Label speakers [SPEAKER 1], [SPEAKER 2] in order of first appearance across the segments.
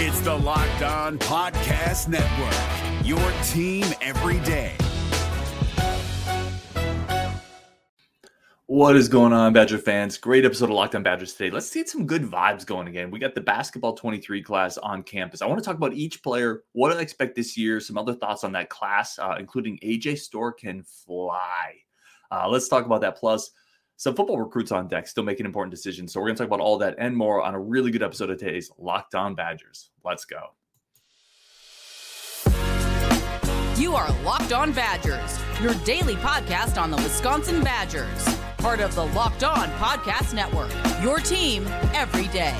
[SPEAKER 1] It's the Locked On Podcast Network, your team every day.
[SPEAKER 2] What is going on, Badger fans? Great episode of Locked On Badgers today. Let's get some good vibes going again. We got the basketball 23 class on campus. I want to talk about each player, what do I expect this year, some other thoughts on that class, uh, including AJ Storr can fly. Uh, let's talk about that. Plus, some football recruits on deck still making important decisions. So we're going to talk about all that and more on a really good episode of today's Locked On Badgers. Let's go.
[SPEAKER 3] You are Locked On Badgers, your daily podcast on the Wisconsin Badgers part of the Locked On Podcast Network. Your team every day.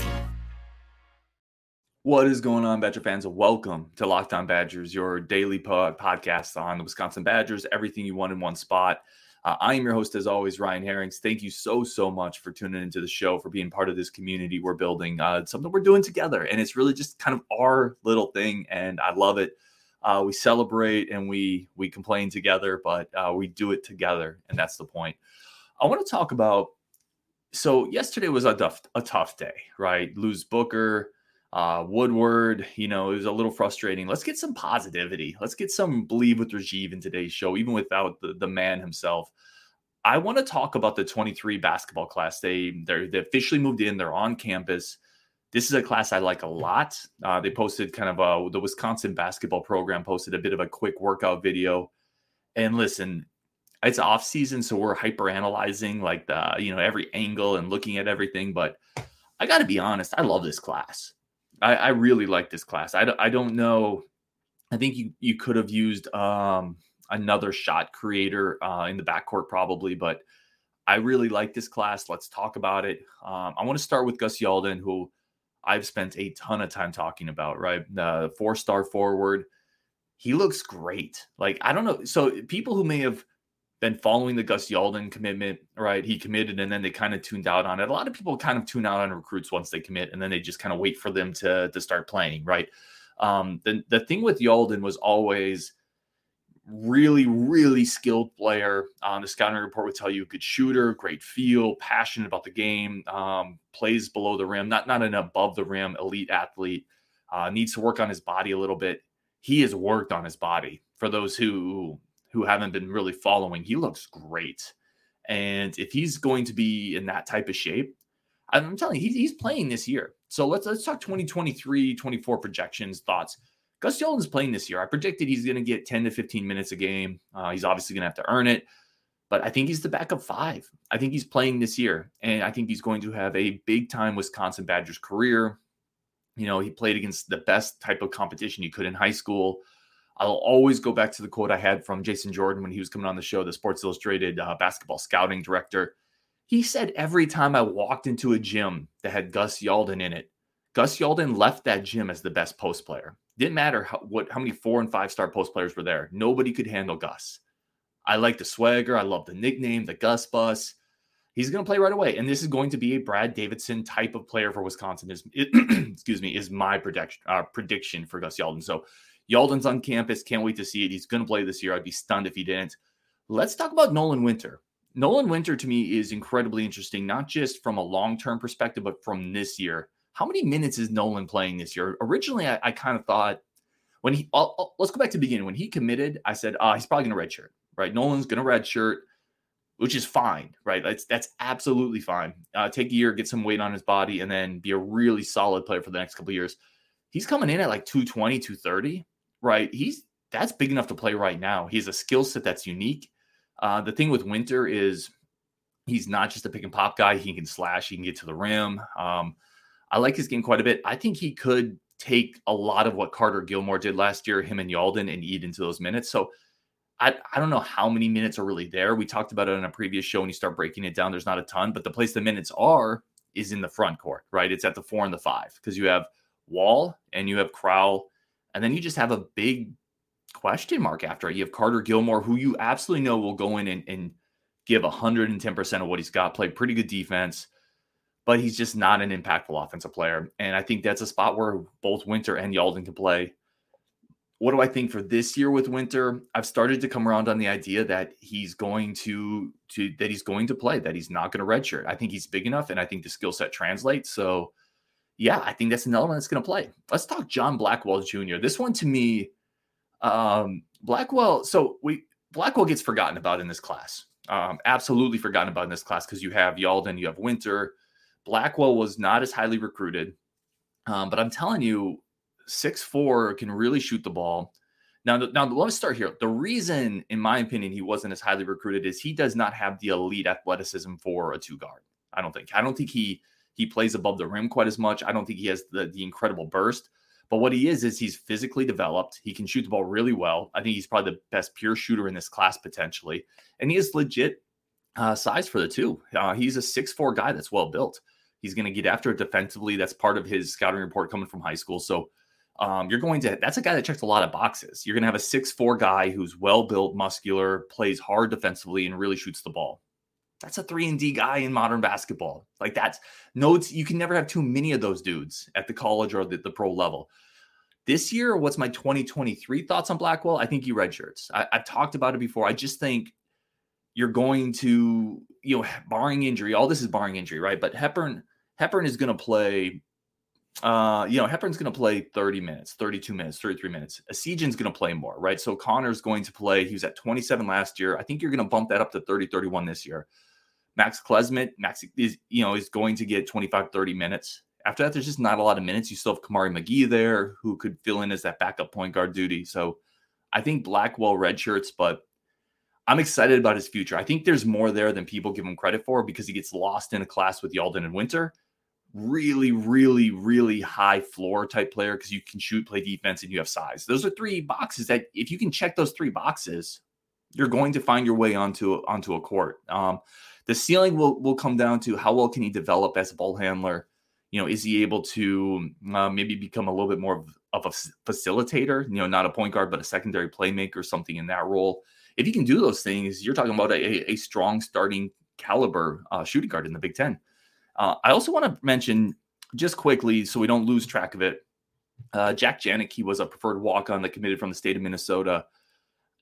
[SPEAKER 2] What is going on, Badger fans? Welcome to Locked On Badgers, your daily po- podcast on the Wisconsin Badgers, everything you want in one spot. Uh, I am your host, as always, Ryan Herrings. Thank you so, so much for tuning into the show, for being part of this community we're building. Uh, something we're doing together, and it's really just kind of our little thing, and I love it. Uh, we celebrate and we we complain together, but uh, we do it together, and that's the point. I want to talk about. So yesterday was a tough, a tough day, right? Lose Booker, uh, Woodward. You know, it was a little frustrating. Let's get some positivity. Let's get some believe with Rajiv in today's show, even without the, the man himself. I want to talk about the 23 basketball class. They they they officially moved in. They're on campus. This is a class I like a lot. Uh, they posted kind of a the Wisconsin basketball program posted a bit of a quick workout video. And listen, it's off season, so we're hyper analyzing like the you know every angle and looking at everything. But I got to be honest, I love this class. I, I really like this class. I I don't know. I think you you could have used um, another shot creator uh, in the backcourt probably, but I really like this class. Let's talk about it. Um, I want to start with Gus Yalden, who I've spent a ton of time talking about. Right, the four star forward. He looks great. Like I don't know. So people who may have been following the Gus Yalden commitment, right? He committed and then they kind of tuned out on it. A lot of people kind of tune out on recruits once they commit and then they just kind of wait for them to, to start playing, right? Um, the, the thing with Yalden was always really, really skilled player. Um, the scouting report would tell you good shooter, great feel, passionate about the game, um, plays below the rim, not, not an above the rim elite athlete, uh, needs to work on his body a little bit. He has worked on his body for those who who haven't been really following, he looks great. And if he's going to be in that type of shape, I'm telling you, he's, playing this year. So let's let's talk 2023, 24 projections, thoughts. Gus Yalden's playing this year. I predicted he's going to get 10 to 15 minutes a game. Uh, he's obviously going to have to earn it, but I think he's the backup five. I think he's playing this year, and I think he's going to have a big time Wisconsin Badgers career. You know, he played against the best type of competition you could in high school. I'll always go back to the quote I had from Jason Jordan when he was coming on the show, the Sports Illustrated uh, basketball scouting director. He said every time I walked into a gym that had Gus Yalden in it, Gus Yalden left that gym as the best post player. Didn't matter how, what how many four and five star post players were there. Nobody could handle Gus. I like the swagger. I love the nickname, the Gus Bus. He's going to play right away, and this is going to be a Brad Davison type of player for Wisconsin. Is excuse me, is my prediction uh, prediction for Gus Yalden. So Yalden's on campus. Can't wait to see it. He's going to play this year. I'd be stunned if he didn't. Let's talk about Nolan Winter. Nolan Winter to me is incredibly interesting, not just from a long term perspective, but from this year. How many minutes is Nolan playing this year? Originally, I, I kind of thought when he, I'll, I'll, let's go back to the beginning. When he committed, I said, oh, he's probably going to redshirt, right? Nolan's going to redshirt, which is fine, right? That's, that's absolutely fine. Uh, take a year, get some weight on his body, and then be a really solid player for the next couple years. He's coming in at like 220, 230 right? He's that's big enough to play right now. He has a skill set that's unique. Uh, the thing with Winter is he's not just a pick and pop guy. He can slash, he can get to the rim. Um, I like his game quite a bit. I think he could take a lot of what Carter Gilmore did last year, him and Yalden, and eat into those minutes. So I, I don't know how many minutes are really there. We talked about it on a previous show. When you start breaking it down, there's not a ton, but the place the minutes are is in the front court, right? It's at the four and the five because you have Wahl and you have Crowl and then you just have a big question mark after it. You have Carter Gilmore, who you absolutely know will go in and, and give 110% of what he's got, play pretty good defense, but he's just not an impactful offensive player. And I think that's a spot where both Winter and Yalden can play. What do I think for this year with Winter? I've started to come around on the idea that he's going to to that he's going to play, that he's not going to redshirt. I think he's big enough, and I think the skill set translates. So yeah, I think that's another one that's going to play. Let's talk John Blackwell Jr. This one to me, um, Blackwell. So we Blackwell gets forgotten about in this class. Um, absolutely forgotten about in this class because you have Yalden, you have Winter. Blackwell was not as highly recruited, um, but I'm telling you, six four can really shoot the ball. Now, now let's start here. The reason, in my opinion, he wasn't as highly recruited is he does not have the elite athleticism for a two guard. I don't think. I don't think he he plays above the rim quite as much. I don't think he has the the incredible burst. But what he is is he's physically developed. He can shoot the ball really well. I think he's probably the best pure shooter in this class potentially, and he is legit uh, size for the two. Uh, he's a six four guy that's well built. He's going to get after it defensively. That's part of his scouting report coming from high school. So um, you're going to that's a guy that checks a lot of boxes. You're going to have a six four guy who's well built, muscular, plays hard defensively, and really shoots the ball. That's a three and D guy in modern basketball. Like that's notes. You can never have too many of those dudes at the college or the, the pro level. This year, what's my 2023 thoughts on Blackwell? I think he redshirts. I, I've talked about it before. I just think you're going to, you know, barring injury, all this is barring injury, right? But Hepburn, Hepburn is going to play uh, you know, Hepburn's going to play 30 minutes, 32 minutes, 33 minutes. Essegian's going to play more, right? So Connor's going to play. He was at 27 last year. I think you're going to bump that up to 30, 31 this year. Max Klesmit, Max is, you know, is going to get 25, 30 minutes. After that, there's just not a lot of minutes. You still have Kamari McGee there who could fill in as that backup point guard duty. So I think Blackwell red shirts, but I'm excited about his future. I think there's more there than people give him credit for because he gets lost in a class with Yalden and Winter really, really, really high floor type player because you can shoot, play defense, and you have size. Those are three boxes that if you can check those three boxes, you're going to find your way onto onto a court. Um, the ceiling will will come down to how well can he develop as a ball handler. You know, is he able to uh, maybe become a little bit more of, a facilitator? You know, not a point guard, but a secondary playmaker, something in that role. If he can do those things, you're talking about a, a strong starting caliber uh, shooting guard in the Big Ten. Uh, I also want to mention just quickly, so we don't lose track of it. Uh, Jack Janicki was a preferred walk on that committed from the state of Minnesota.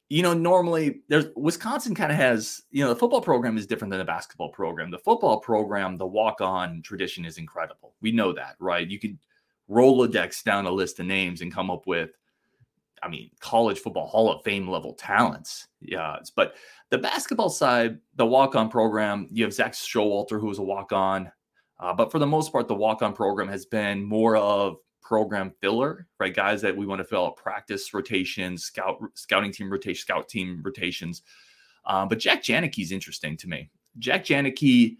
[SPEAKER 2] You know, normally there's Wisconsin kind of has, you know, the football program is different than the basketball program. The football program, the walk on tradition is incredible. We know that, right? You could Rolodex down a list of names and come up with, I mean, college football Hall of Fame level talents. Yeah. But the basketball side, the walk on program, you have Zak Showalter, who was a walk on. Uh, but for the most part, the walk on program has been more of program filler, right? Guys that we want to fill out practice rotations, scout scouting team rotation, scout team rotations. Um, but Jack Janicki is interesting to me. Jack Janicki,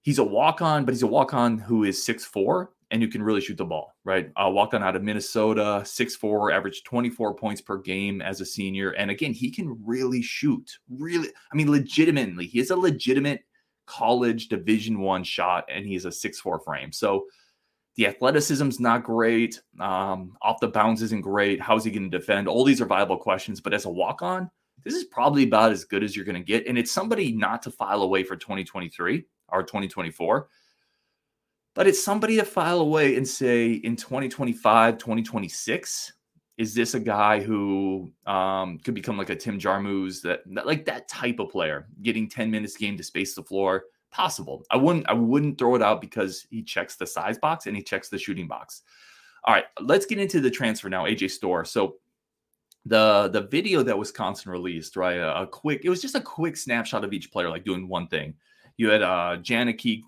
[SPEAKER 2] he's a walk on, but he's a walk on who is six four and who can really shoot the ball, right? Uh, walked on out of Minnesota, six four, averaged 24 points per game as a senior. And again, he can really shoot. Really, I mean, legitimately, he is a legitimate college division one shot and he's a six four frame so the athleticism's not great um, off the bounce isn't great how's he going to defend all these are viable questions but as a walk on this is probably about as good as you're going to get and it's somebody not to file away for 2023 or 2024 but it's somebody to file away and say in 2025 2026 is this a guy who um, could become like a Tim Jarmusz that, that like that type of player getting 10 minutes game to space the floor? Possible. I wouldn't I wouldn't throw it out because he checks the size box and he checks the shooting box. All right, let's get into the transfer now, AJ Storr. So the the video that Wisconsin released, right? A, a, quick, it was just a quick snapshot of each player, like doing one thing. You had uh Janicki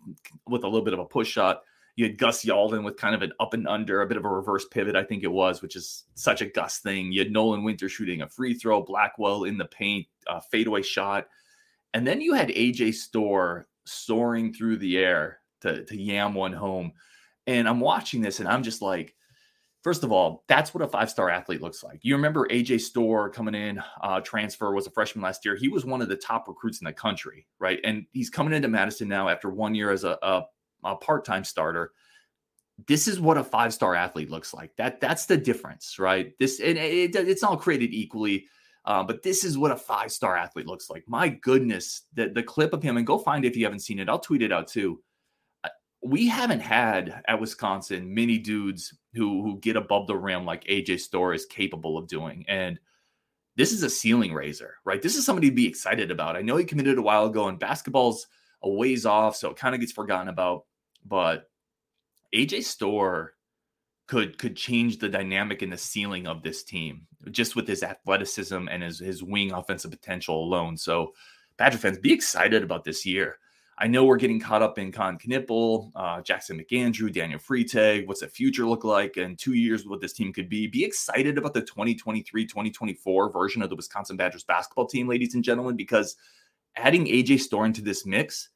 [SPEAKER 2] with a little bit of a push shot. You had Gus Yalden with kind of an up and under, a bit of a reverse pivot, I think it was, which is such a Gus thing. You had Nolan Winter shooting a free throw, Blackwell in the paint, a fadeaway shot. And then you had AJ Storr soaring through the air to, to yam one home. And I'm watching this and I'm just like, first of all, that's what a five star athlete looks like. You remember AJ Storr coming in, uh, transfer, was a freshman last year. He was one of the top recruits in the country, right? And he's coming into Madison now after one year as a, a a part-time starter this is what a five-star athlete looks like that that's the difference right this and it, it's all created equally uh, but this is what a five-star athlete looks like. My goodness the, the clip of him and go find it if you haven't seen it. I'll tweet it out too. Uh, we haven't had at wisconsin many dudes who who get above the rim like aj storr is capable of doing. And this is a ceiling raiser right? This is somebody to be excited about. I know he committed a while ago and basketball's a ways off so it kind of gets forgotten about. But AJ Storr could could change the dynamic and the ceiling of this team just with his athleticism and his his wing offensive potential alone. So, Badger fans, be excited about this year. I know we're getting caught up in Kon Knueppel, uh, Jackson McAndrew, Daniel Freitag. What's the future look like in two years? What this team could be? Be excited about the 2023 2024 version of the Wisconsin Badgers basketball team, ladies and gentlemen, because adding AJ Storr to this mix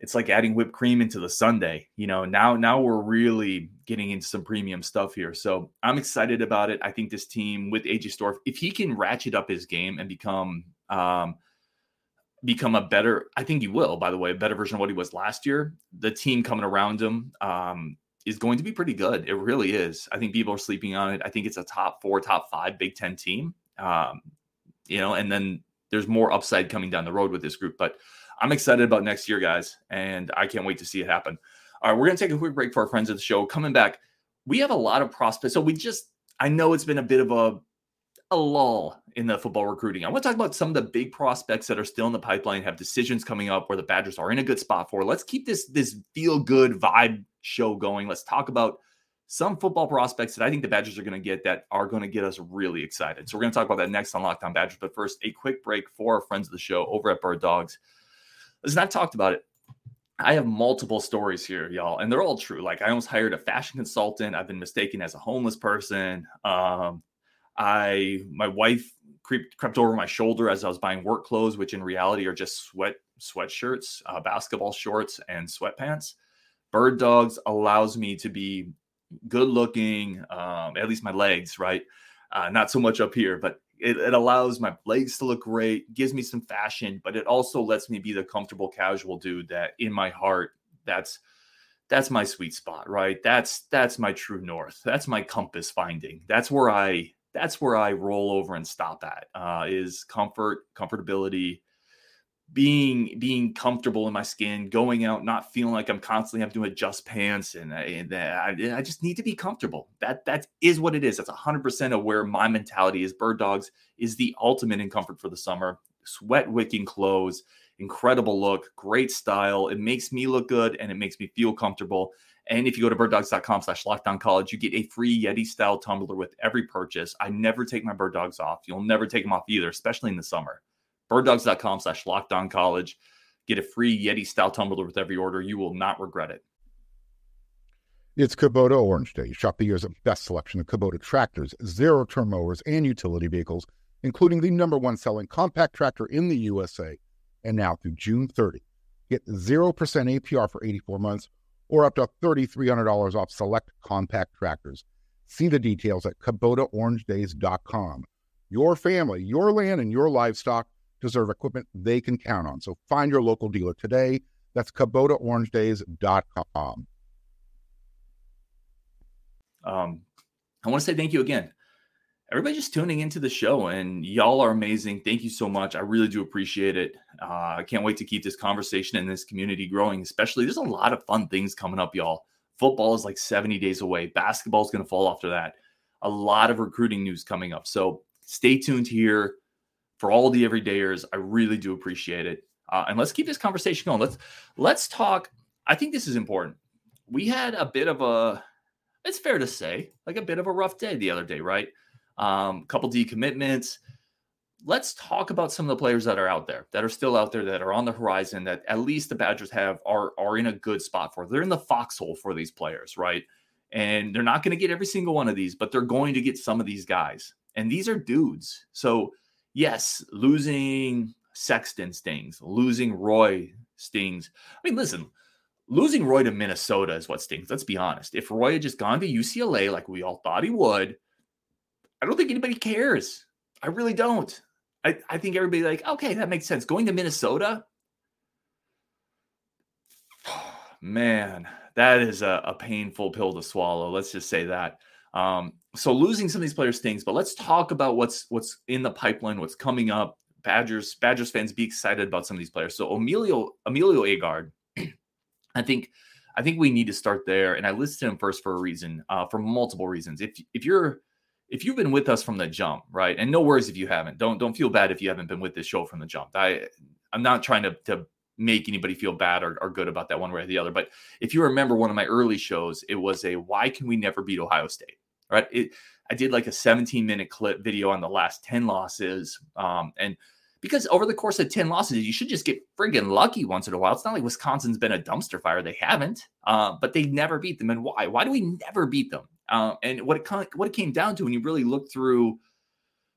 [SPEAKER 2] it's like adding whipped cream into the sundae. You know, now now we're really getting into some premium stuff here. So I'm excited about it. I think this team with AJ Storr, if he can ratchet up his game and become um, become a better, I think he will. By the way, a better version of what he was last year. The team coming around him um, is going to be pretty good. It really is. I think people are sleeping on it. I think it's a top four, top five Big Ten team. Um, you know, and then there's more upside coming down the road with this group, but I'm excited about next year, guys, and I can't wait to see it happen. All right, we're going to take a quick break for our friends of the show. Coming back, we have a lot of prospects. So we just, I know it's been a bit of a, a lull in the football recruiting. I want to talk about some of the big prospects that are still in the pipeline, have decisions coming up where the Badgers are in a good spot for. Let's keep this this feel good vibe show going. Let's talk about some football prospects that I think the Badgers are going to get that are going to get us really excited. So we're going to talk about that next on Locked On Badgers. But first, a quick break for our friends of the show over at Birddogs. Listen, I've talked about it. I have multiple stories here, y'all, and they're all true. Like I almost hired a fashion consultant. I've been mistaken as a homeless person. Um, I my wife creeped crept over my shoulder as I was buying work clothes, which in reality are just sweat sweatshirts, uh, basketball shorts, and sweatpants. Birddogs allows me to be good looking, um, at least my legs, right? Uh, not so much up here, but it, it, allows my legs to look great, gives me some fashion, but it also lets me be the comfortable casual dude that in my heart, that's that's my sweet spot, right? That's that's my true north. That's my compass finding. That's where I that's where I roll over and stop at. Uh, is comfort, comfortability, being being comfortable in my skin, going out, not feeling like I'm constantly having to adjust pants, and, and I, I just need to be comfortable. That that is what it is. That's 100 percent of where my mentality is. Birddogs is the ultimate in comfort for the summer. Sweat wicking clothes, incredible look, great style. It makes me look good and it makes me feel comfortable. And if you go to birddogs.com slash locked on college, you get a free Yeti style tumbler with every purchase. I never take my bird dogs off. You'll never take them off either, especially in the summer birddogs.com slash locked on college. Get a free Yeti style tumbler with every order. You will not regret it.
[SPEAKER 4] It's Kubota Orange Day. Shop the year's best selection of Kubota tractors, zero turn mowers, and utility vehicles, including the number one selling compact tractor in the USA. And now through June 30, get 0% APR for 84 months or up to $3,300 off select compact tractors. See the details at KubotaOrangeDays.com. Your family, your land, and your livestock deserve equipment they can count on. So find your local dealer today. That's KubotaOrangeDays.com.
[SPEAKER 2] Um, I want to say thank you again. Everybody just tuning into the show, and y'all are amazing. Thank you so much. I really do appreciate it. Uh, I can't wait to keep this conversation and this community growing, especially. There's a lot of fun things coming up, y'all. Football is like 70 days away, basketball is going to fall after that. A lot of recruiting news coming up. So stay tuned here for all the everydayers. I really do appreciate it. Uh, and let's keep this conversation going. Let's let's talk. I think this is important. We had a bit of a, it's fair to say, like a bit of a rough day the other day, right? Um, couple decommitments. Let's talk about some of the players that are out there, that are still out there, that are on the horizon, that at least the Badgers have are are in a good spot for. They're in the foxhole for these players, right? And they're not going to get every single one of these, but they're going to get some of these guys. And these are dudes. So yes, losing Sexton stings, losing Roy stings. I mean, listen, losing Roy to Minnesota is what stings. Let's be honest. If Roy had just gone to UCLA like we all thought he would, I don't think anybody cares. I really don't. I, I think everybody like, okay, that makes sense. Going to Minnesota, man, that is a, a painful pill to swallow. Let's just say that. Um, so losing some of these players stings, but let's talk about what's what's in the pipeline, what's coming up. Badgers Badgers fans be excited about some of these players. So Emilio Emilio Agard, I think I think we need to start there. And I listed him first for a reason, uh, for multiple reasons. If if you're if you've been with us from the jump, right? And no worries if you haven't. Don't don't feel bad if you haven't been with this show from the jump. I I'm not trying to to make anybody feel bad or, or good about that one way or the other. But if you remember one of my early shows, it was a why can we never beat Ohio State? Right. It, I did like a 17 minute clip video on the last 10 losses. Um, and because over the course of 10 losses, you should just get friggin' lucky once in a while. It's not like Wisconsin's been a dumpster fire. They haven't, uh, but they never beat them. And why? Why do we never beat them? Uh, and what it, what it came down to when you really look through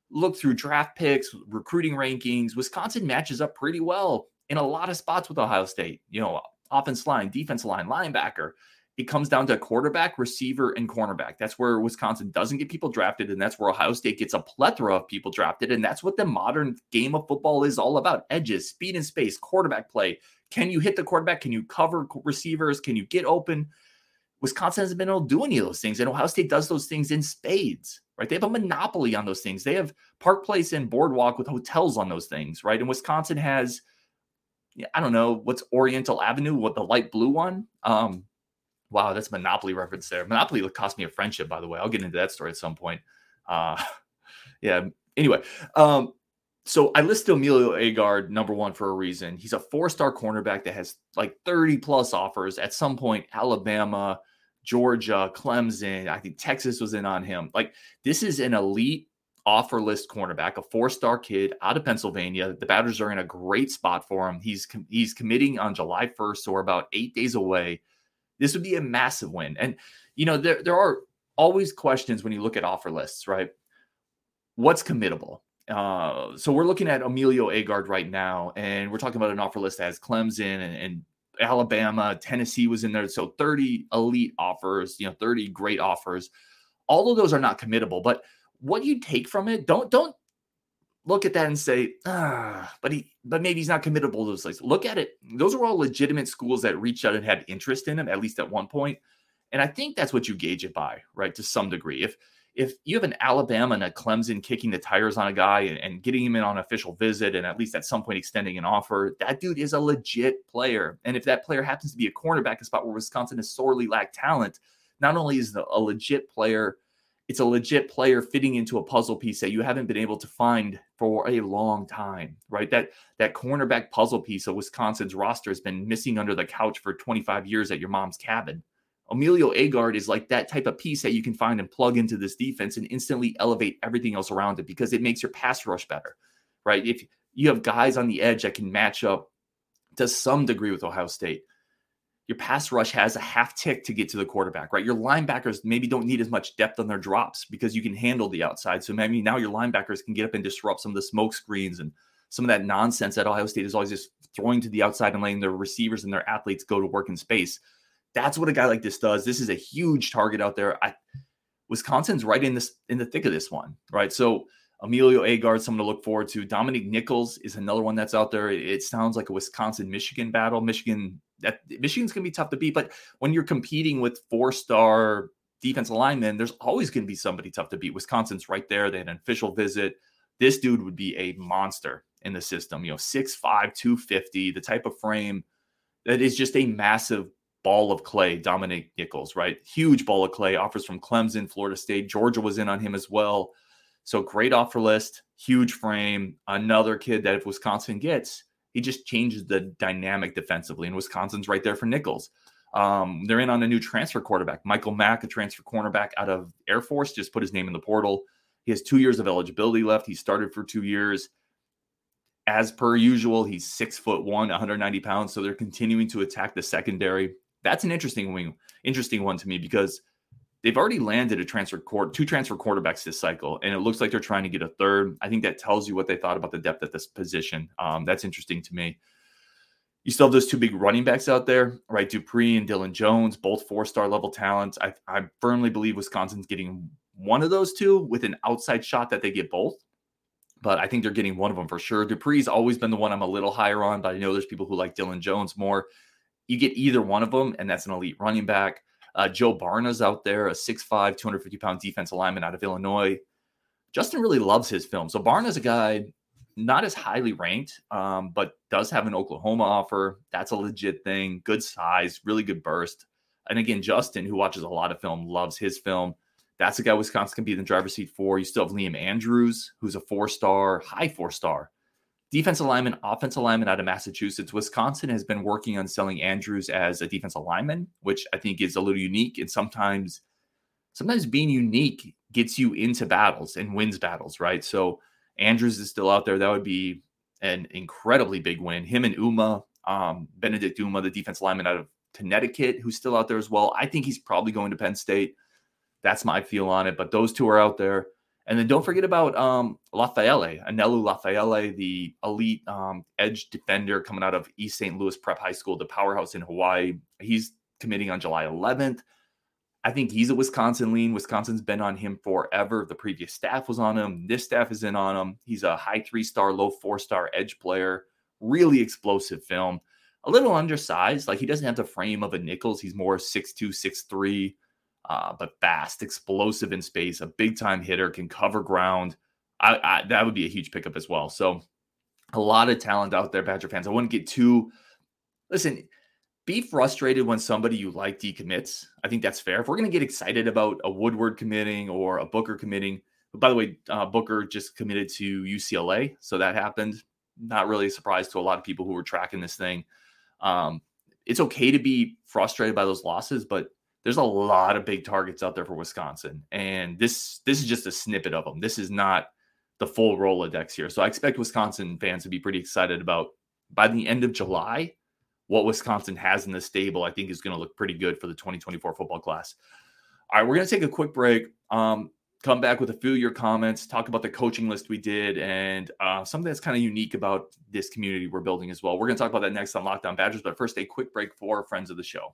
[SPEAKER 2] look through draft picks, recruiting rankings, Wisconsin matches up pretty well in a lot of spots with Ohio State. You know, offense line, defense line, linebacker. It comes down to quarterback, receiver, and cornerback. That's where Wisconsin doesn't get people drafted, and that's where Ohio State gets a plethora of people drafted. And that's what the modern game of football is all about: edges, speed and space, quarterback play. Can you hit the quarterback? Can you cover receivers? Can you get open? Wisconsin hasn't been able to do any of those things, and Ohio State does those things in spades right? They have a monopoly on those things. They have Park Place and Boardwalk with hotels on those things, right? And Wisconsin has, I don't know, what's Oriental Avenue, what the light blue one? Um, wow, that's Monopoly reference there. Monopoly cost me a friendship, by the way. I'll get into that story at some point. Uh, yeah. Anyway, um, so I listed Emilio Agard number one for a reason. He's a four-star cornerback that has like 30 plus offers. At some point, Alabama, Georgia, Clemson. I think Texas was in on him. Like this is an elite offer list cornerback, a four-star kid out of Pennsylvania. The Badgers are in a great spot for him. He's he's committing on July 1st, so we're about eight days away. This would be a massive win. And you know, there there are always questions when you look at offer lists, right? What's committable? Uh, so we're looking at Emilio Agard right now, and we're talking about an offer list that has Clemson and, and Alabama, Tennessee was in there. So 30 elite offers, you know, 30 great offers. All of those are not committable, but what you take from it, don't don't look at that and say, ah, but he but maybe he's not committable to those places. Look at it. Those are all legitimate schools that reached out and had interest in him, at least at one point. And I think that's what you gauge it by, right? To some degree. If if you have an Alabama and a Clemson kicking the tires on a guy and, and, getting him in on official visit and at least at some point extending an offer, that dude is a legit player. And if that player happens to be a cornerback, a spot where Wisconsin has sorely lacked talent, not only is a legit player, it's a legit player fitting into a puzzle piece that you haven't been able to find for a long time, right? That that cornerback puzzle piece of Wisconsin's roster has been missing under the couch for 25 years at your mom's cabin. Emilio Agard is like that type of piece that you can find and plug into this defense and instantly elevate everything else around it because it makes your pass rush better, right? If you have guys on the edge that can match up to some degree with Ohio State, your pass rush has a half tick to get to the quarterback, right? Your linebackers maybe don't need as much depth on their drops because you can handle the outside. So maybe now your linebackers can get up and disrupt some of the smoke screens and some of that nonsense that Ohio State is always just throwing to the outside and letting their receivers and their athletes go to work in space. That's what a guy like this does. This is a huge target out there. I, Wisconsin's right in this in the thick of this one, right? So Emilio Agard, someone to look forward to. Dominique Nichols is another one that's out there. It, sounds like a Wisconsin Michigan battle. Michigan that Michigan's gonna be tough to beat, but when you're competing with four star defensive linemen, there's always gonna be somebody tough to beat. Wisconsin's right there. They had an official visit. This dude would be a monster in the system. You know, 6'5, 250, the type of frame that is just a massive ball of clay, Dominic Nichols, right? Huge ball of clay, offers from Clemson, Florida State. Georgia was in on him as well. So great offer list, huge frame. Another kid that if Wisconsin gets, he just changes the dynamic defensively. And Wisconsin's right there for Nichols. Um, they're in on a new transfer quarterback, Michael Mack, a transfer cornerback out of Air Force, just put his name in the portal. He has two years of eligibility left. He started for two years. As per usual, he's six foot one, 190 pounds. So they're continuing to attack the secondary that's an interesting wing, interesting one to me because they've already landed a transfer court, two transfer quarterbacks this cycle, and it looks like they're trying to get a third. I think that tells you what they thought about the depth at this position. Um, that's interesting to me. You still have those two big running backs out there, right? Dupree and Dylan Jones, both four star level talents. I, I firmly believe Wisconsin's getting one of those two with an outside shot that they get both. But I think they're getting one of them for sure. Dupree's always been the one I'm a little higher on, but I know there's people who like Dylan Jones more you get either one of them, and that's an elite running back. Uh, Joe Barna's out there, a 6'5, 250 pound defense lineman out of Illinois. Justin really loves his film. So Barna's a guy not as highly ranked, um, but does have an Oklahoma offer. That's a legit thing. Good size, really good burst. And again, Justin, who watches a lot of film, loves his film. That's a guy Wisconsin can be in the driver's seat for. You still have Liam Andrews, who's a four star, high four star defensive lineman, offensive lineman out of Massachusetts. Wisconsin has been working on selling Andrews as a defensive lineman, which I think is a little unique. And sometimes, sometimes being unique gets you into battles and wins battles, right? So Andrews is still out there. That would be an incredibly big win. Him and Umeh, um, Benedict Umeh, the defense lineman out of Connecticut, who's still out there as well. I think he's probably going to Penn State. That's my feel on it. But those two are out there. And then don't forget about um, Lafayette, Anelu Lafayette, the elite um, edge defender coming out of East St. Louis Prep High School, the powerhouse in Hawaii. He's committing on July 11th. I think he's a Wisconsin lean. Wisconsin's been on him forever. The previous staff was on him. This staff is in on him. He's a high three star, low four star edge player. Really explosive film. A little undersized. Like he doesn't have the frame of a Nichols. He's more 6'2, 6'3, uh, but fast, explosive in space, a big time hitter, can cover ground. I, I, that would be a huge pickup as well. So a lot of talent out there, Badger fans. I wouldn't get too. Listen, be frustrated when somebody you like decommits. I think that's fair. If we're going to get excited about a Woodward committing or a Booker committing, but by the way, uh, Booker just committed to UCLA, so that happened. Not really a surprise to a lot of people who were tracking this thing. Um, it's okay to be frustrated by those losses, but there's a lot of big targets out there for Wisconsin, and this this is just a snippet of them. This is not the full Rolodex here. So I expect Wisconsin fans to be pretty excited about by the end of July what Wisconsin has in the stable, I think is going to look pretty good for the 2024 football class. All right, we're going to take a quick break. Um, come back with a few of your comments, talk about the coaching list we did, and uh, something that's kind of unique about this community we're building as well. We're going to talk about that next on Locked On Badgers, but first, a quick break for friends of the show.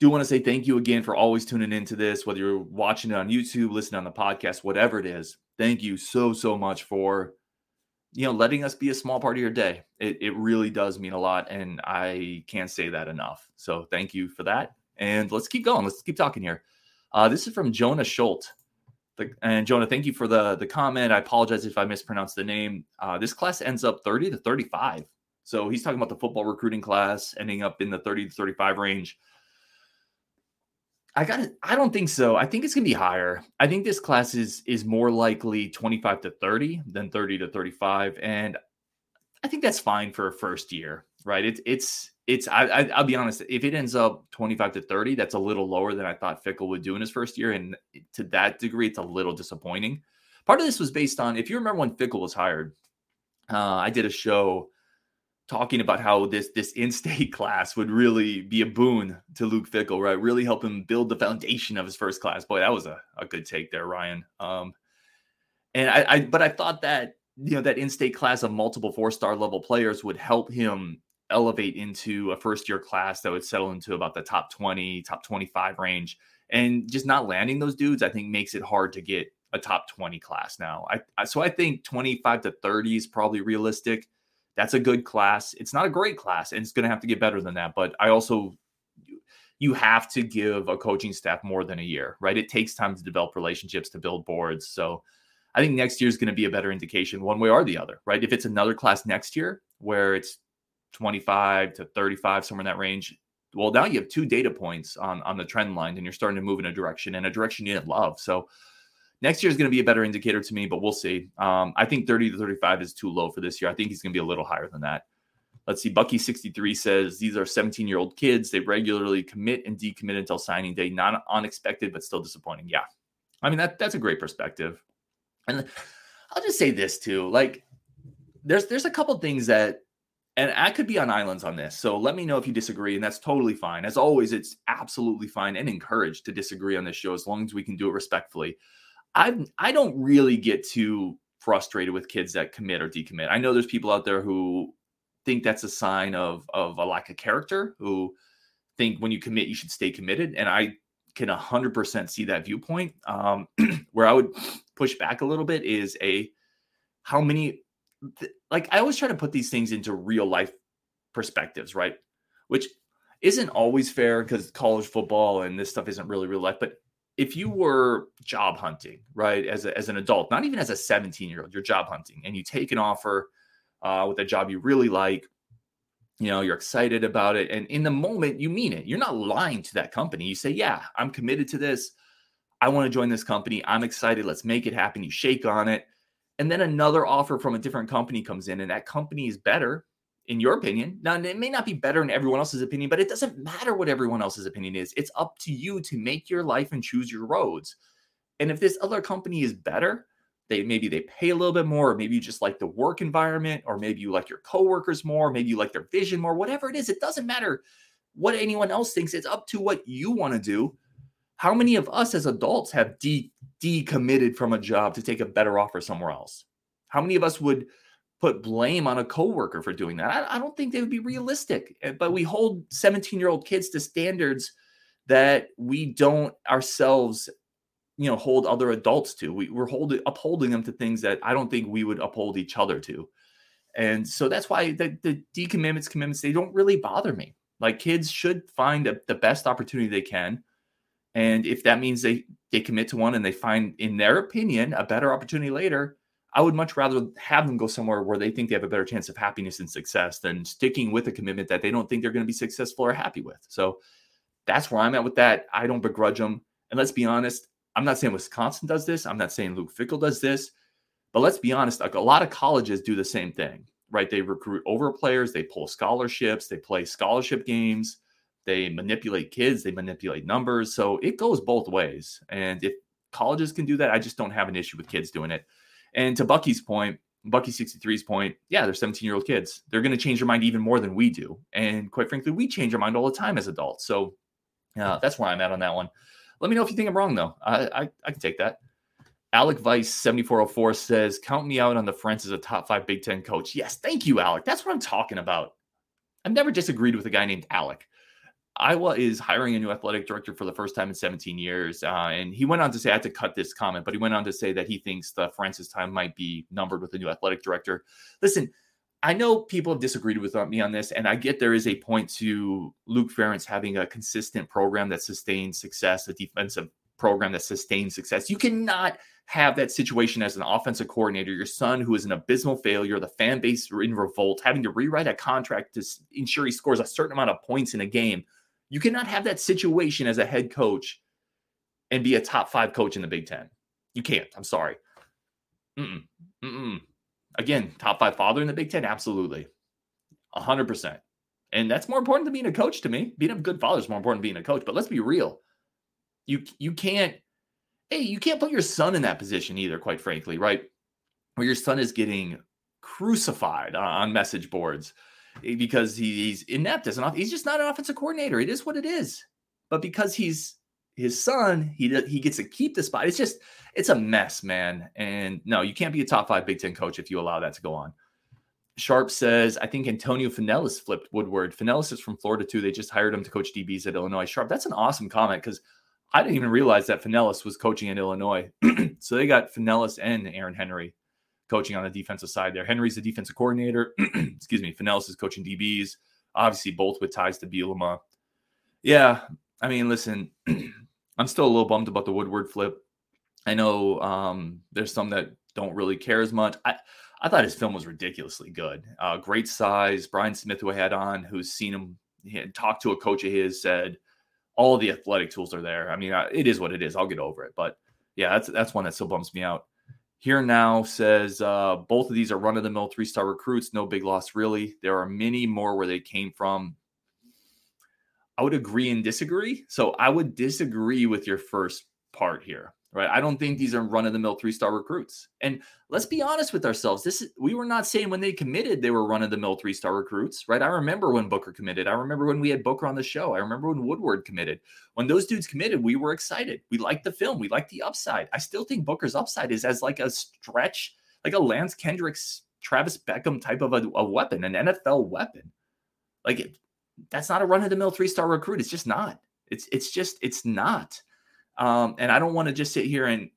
[SPEAKER 2] do want to say thank you again for always tuning into this, whether you're watching it on YouTube, listening on the podcast, whatever it is. Thank you so, so much for, you know, letting us be a small part of your day. It, it really does mean a lot. And I can't say that enough. So thank you for that. And let's keep going. Let's keep talking here. Uh, this is from Jonah Schultz. The, and Jonah, thank you for the the comment. I apologize if I mispronounced the name. Uh, this class ends up 30 to 35. So he's talking about the football recruiting class ending up in the 30 to 35 range. I got it. I don't think so. I think it's gonna be higher. I think this class is is more likely 25 to 30 than 30 to 35. And I think that's fine for a first year, right? It's it's it's I, I will be honest, if it ends up 25 to 30, that's a little lower than I thought Fickell would do in his first year. And to that degree, it's a little disappointing. Part of this was based on if you remember when Fickell was hired, uh, I did a show talking about how this this in-state class would really be a boon to Luke Fickell, right? Really help him build the foundation of his first class. Boy, that was a, a good take there, Ryan. Um, and I, I but I thought that you know that in-state class of multiple four-star level players would help him elevate into a first-year class that would settle into about the top 20, top 25 range. And just not landing those dudes, I think makes it hard to get a top 20 class now. I, I so I think 25 to 30 is probably realistic that's a good class. It's not a great class, and it's going to have to get better than that. But I also, you have to give a coaching staff more than a year, right? It takes time to develop relationships, to build boards. So I think next year is going to be a better indication, one way or the other, right? If it's another class next year where it's 25 to 35, somewhere in that range, well, now you have two data points on on the trend line, and you're starting to move in a direction and a direction you didn't love. So Next year is going to be a better indicator to me, but we'll see. Um, I think 30 to 35 is too low for this year. I think he's going to be a little higher than that. Let's see. Bucky63 says these are 17 year old kids. They regularly commit and decommit until signing day. Not unexpected, but still disappointing. Yeah. I mean, that that's a great perspective. And I'll just say this too. Like there's there's a couple things that and I could be on islands on this. So let me know if you disagree, and that's totally fine. As always, it's absolutely fine and encouraged to disagree on this show as long as we can do it respectfully. I I don't really get too frustrated with kids that commit or decommit. I know there's people out there who think that's a sign of of a lack of character, who think when you commit you should stay committed, and I can 100% see that viewpoint. Um, where I would push back a little bit is a how many like I always try to put these things into real life perspectives, right? Which isn't always fair because college football and this stuff isn't really real life. But if you were job hunting, right, as, a, as an adult, not even as a 17 year old, you're job hunting and you take an offer uh, with a job you really like, you know, you're excited about it. And in the moment, you mean it. You're not lying to that company. You say, Yeah, I'm committed to this. I want to join this company. I'm excited. Let's make it happen. You shake on it and then another offer from a different company comes in and that company is better in your opinion now it may not be better in everyone else's opinion but it doesn't matter what everyone else's opinion is. It's up to you to make your life and choose your roads. And if this other company is better they maybe they pay a little bit more or maybe you just like the work environment or maybe you like your coworkers more maybe you like their vision more whatever it is it doesn't matter what anyone else thinks. It's up to what you want to do. How many of us as adults have de- decommitted from a job to take a better offer somewhere else? How many of us would put blame on a coworker for doing that? I, I don't think they would be realistic. Eh, but we hold 17 year old kids to standards that we don't ourselves you know hold other adults to we, we're holding upholding them to things that i don't think we would uphold each other to and so that's why the, the decommitments commitments they don't really bother me like kids should find a, the best opportunity they can and if that means they they commit to one and they find, in their opinion, a better opportunity later, I would much rather have them go somewhere where they think they have a better chance of happiness and success than sticking with a commitment that they don't think they're going to be successful or happy with. So that's where I'm at with that. I don't begrudge them. And let's be honest, I'm not saying Wisconsin does this. I'm not saying Luke Fickell does this. But let's be honest, like a lot of colleges do the same thing, right? They recruit over players, they pull scholarships, they play scholarship games they manipulate kids, they manipulate numbers. So it goes both ways. And if colleges can do that, I just don't have an issue with kids doing it. And to Bucky's point, Bucky 63's point, yeah, they're 17 year old kids. They're going to change their mind even more than we do. And quite frankly, we change our mind all the time as adults. So uh, that's where I'm at on that one. Let me know if you think I'm wrong, though. I, I, I can take that. Alec Vice 7404 says, Count me out on the Ferentz as a top five Big Ten coach. Yes, thank you, Alec. That's what I'm talking about. I've never disagreed with a guy named Alec. Iowa is hiring a new athletic director for the first time in 17 years. Uh, and he went on to say, I had to cut this comment, but he went on to say that he thinks the Francis time might be numbered with a new athletic director. Listen, I know people have disagreed with me on this, and I get there is a point to Luke Ferentz having a consistent program that sustains success, a defensive program that sustains success. You cannot have that situation as an offensive coordinator, your son who is an abysmal failure, the fan base in revolt, having to rewrite a contract to ensure he scores a certain amount of points in a game you cannot have that situation as a head coach and be a top five coach in the Big Ten. You can't. I'm sorry. Mm-mm. Mm-mm. Again, top five father in the Big Ten? Absolutely. 100%. And that's more important than being a coach to me. Being a good father is more important than being a coach. But let's be real. You you can't, hey, you can't put your son in that position either, quite frankly, right? Where your son is getting crucified on message boards Because he's inept as an off. He's just not an offensive coordinator. It is what it is. But because he's his son, he he gets to keep the spot. It's just it's a mess, man. And no, you can't be a top five Big Ten coach if you allow that to go on. Sharp says, I think Antonio Fenelus flipped Woodward. Fenelus is from Florida too. They just hired him to coach DBs at Illinois. Sharp, that's an awesome comment because I didn't even realize that Fenelus was coaching at Illinois. so they got Fenelus and Aaron Henry coaching on the defensive side there. Henry's the defensive coordinator. Excuse me. Fenelus is coaching DBs. Obviously, both with ties to Bielema. Yeah, I mean, listen, I'm still a little bummed about the Woodward flip. I know um, there's some that don't really care as much. I I thought his film was ridiculously good. Uh, great size. Brian Smith, who I had on, who's seen him, he had talked to a coach of his, said all the athletic tools are there. I mean, uh, it is what it is. I'll get over it. But yeah, that's that's one that still bums me out. Here now says uh, both of these are run of the mill three star recruits. No big loss, really. There are many more where they came from. I would agree and disagree. So I would disagree with your first part here, right? I don't think these are run of the mill three star recruits. And let's be honest with ourselves. This is, we were not saying when they committed they were run of the mill three star recruits, right? I remember when Booker committed. I remember when we had Booker on the show. I remember when Woodward committed. When those dudes committed, we were excited. We liked the film. We liked the upside. I still think Booker's upside is as like a stretch, like a Lance Kendricks, Travis Beckum type of a, a weapon, an NFL weapon. Like that's not a run of the mill three star recruit. It's just not. It's it's just it's not. Um, and I don't want to just sit here and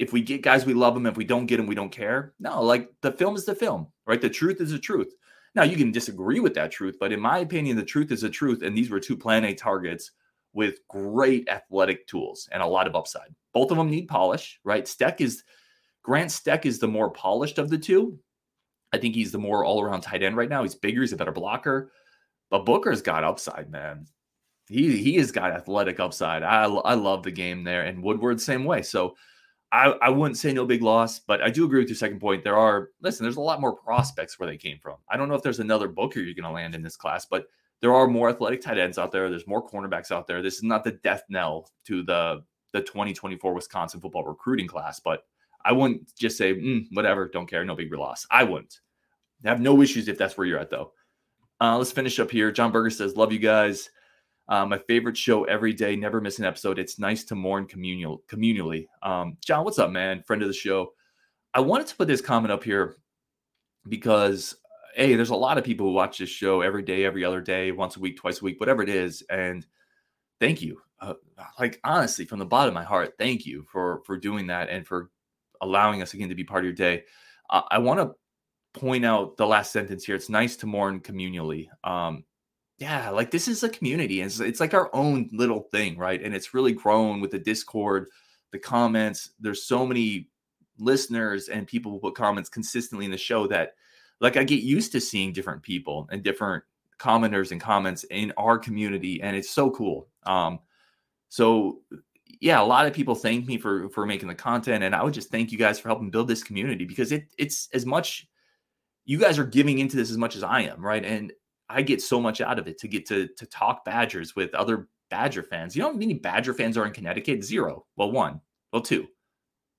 [SPEAKER 2] if we get guys, we love them. If we don't get them, we don't care. No, like the film is the film, right? The truth is the truth. Now you can disagree with that truth, but in my opinion, the truth is the truth. And these were two Plan A targets with great athletic tools and a lot of upside. Both of them need polish, right? Steck is Grant Steck is the more polished of the two. I think he's the more all around tight end right now. He's bigger, he's a better blocker. But Booker's got upside, man he he has got athletic upside. I I love the game there, and Woodward same way. So I I wouldn't say no big loss, but I do agree with your second point. There are listen, there's a lot more prospects where they came from. I don't know if there's another Booker you're going to land in this class, but there are more athletic tight ends out there. There's more cornerbacks out there. This is not the death knell to the the 2024 Wisconsin football recruiting class, but I wouldn't just say mm, whatever, don't care, no big loss. I wouldn't have no issues if that's where you're at though. Uh, let's finish up here. John Berger says, "Love you guys." Uh, my favorite show every day, never miss an episode. It's nice to mourn communal communally. Um, John, what's up, man? Friend of the show. I wanted to put this comment up here because hey, there's a lot of people who watch this show every day, every other day, once a week, twice a week, whatever it is. And thank you. Uh, like honestly, from the bottom of my heart, thank you for for doing that and for allowing us again to be part of your day. Uh, I want to point out the last sentence here. It's nice to mourn communally. Um, yeah, like this is a community. It's, it's like our own little thing, right? And it's really grown with the Discord, the comments. There's so many listeners and people who put comments consistently in the show that like I get used to seeing different people and different commenters and comments in our community and it's so cool. Um so yeah, a lot of people thank me for for making the content and I would just thank you guys for helping build this community because it it's as much you guys are giving into this as much as I am, right? And I get so much out of it to get to to talk Badgers with other Badger fans. You know how many Badger fans are in Connecticut? Zero. Well, one. Well, two.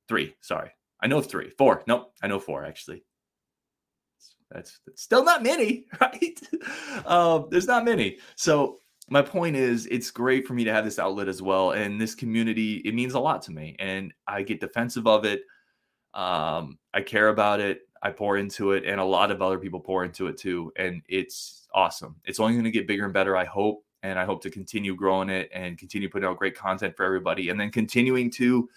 [SPEAKER 2] Three. Sorry. I know three. Four. Nope. I know four actually. That's, that's still not many, right? uh, there's not many. So my point is it's great for me to have this outlet as well. And this community, it means a lot to me. And I get defensive of it. Um, I care about it. I pour into it, and a lot of other people pour into it too. And it's awesome. It's only going to get bigger and better, I hope. And I hope to continue growing it and continue putting out great content for everybody. And then continuing to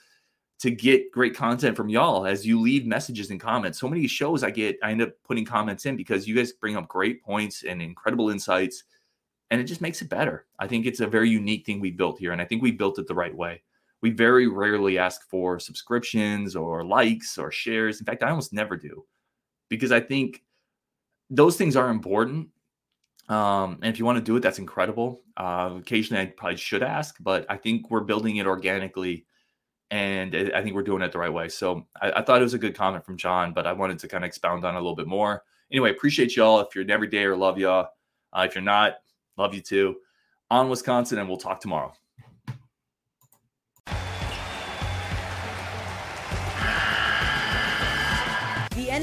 [SPEAKER 2] to get great content from y'all as you leave messages and comments. So many shows I get, I end up putting comments in because you guys bring up great points and incredible insights. And it just makes it better. I think it's a very unique thing we built here. And I think we built it the right way. We very rarely ask for subscriptions or likes or shares. In fact, I almost never do because I think those things are important. Um, and if you want to do it, that's incredible. Uh, occasionally, I probably should ask, but I think we're building it organically, and I think we're doing it the right way. So I, I thought it was a good comment from John, but I wanted to kind of expound on a little bit more. Anyway, appreciate y'all. If you're an everyday or love y'all. Uh, if you're not, love you too. On Wisconsin, and we'll talk tomorrow.